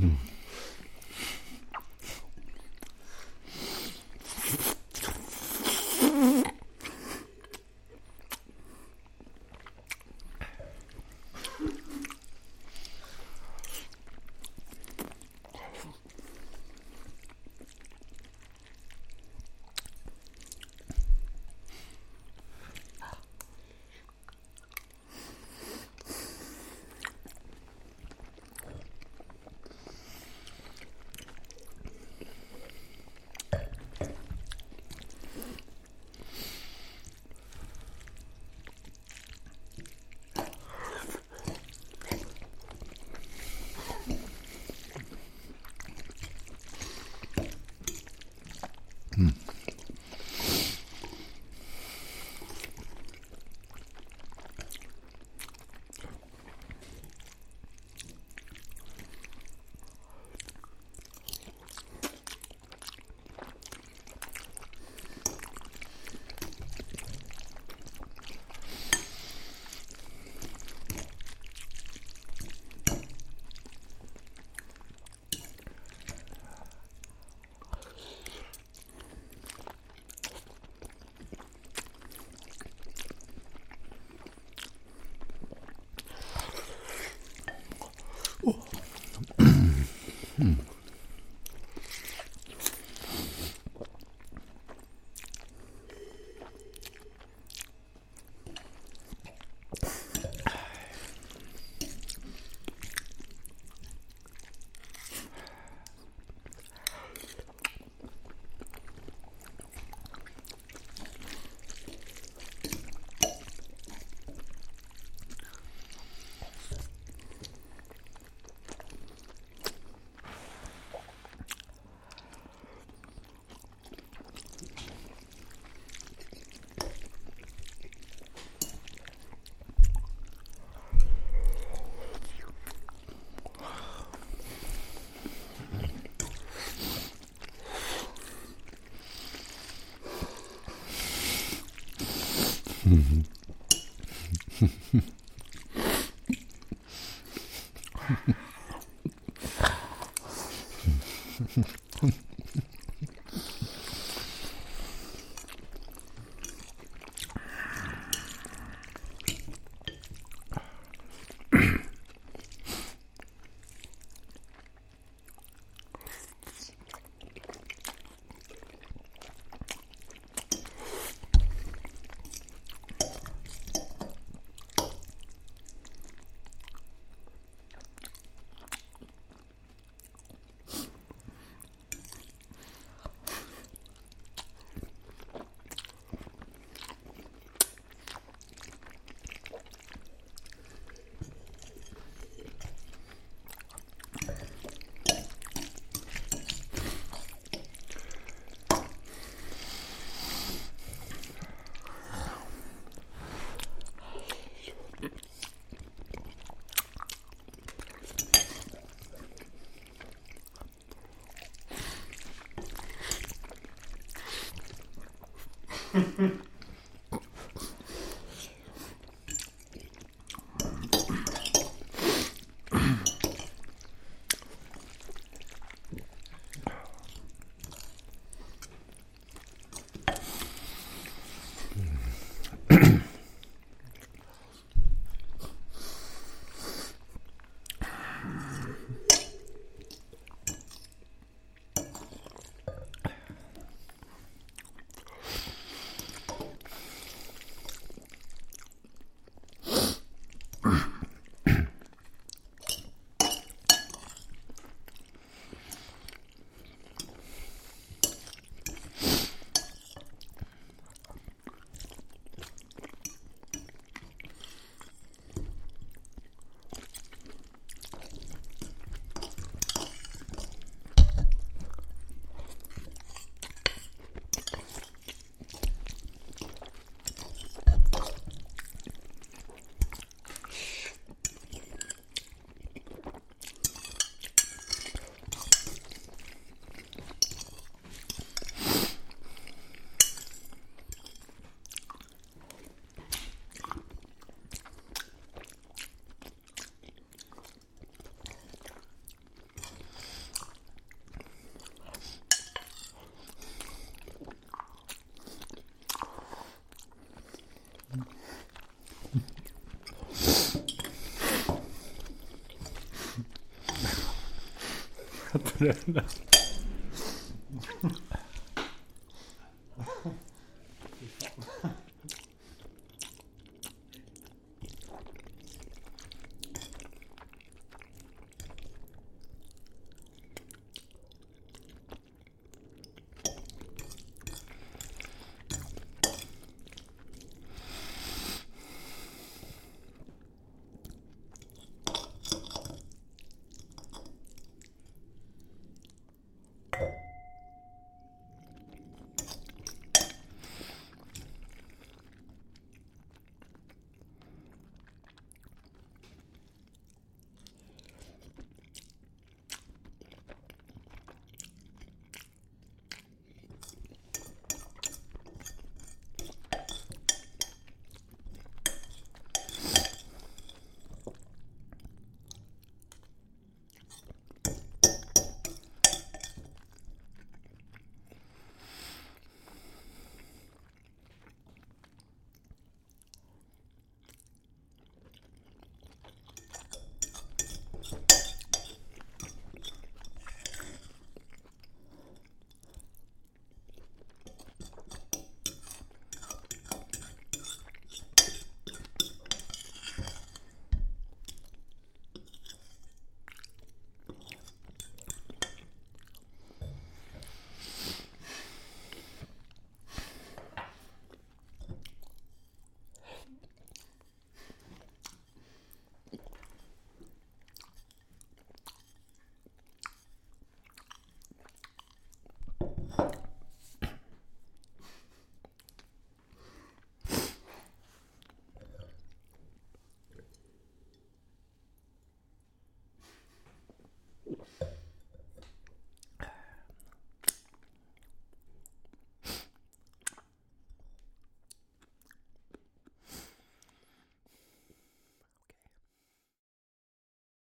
Mm. Oh. フフフ。Mm-hmm. Katarina.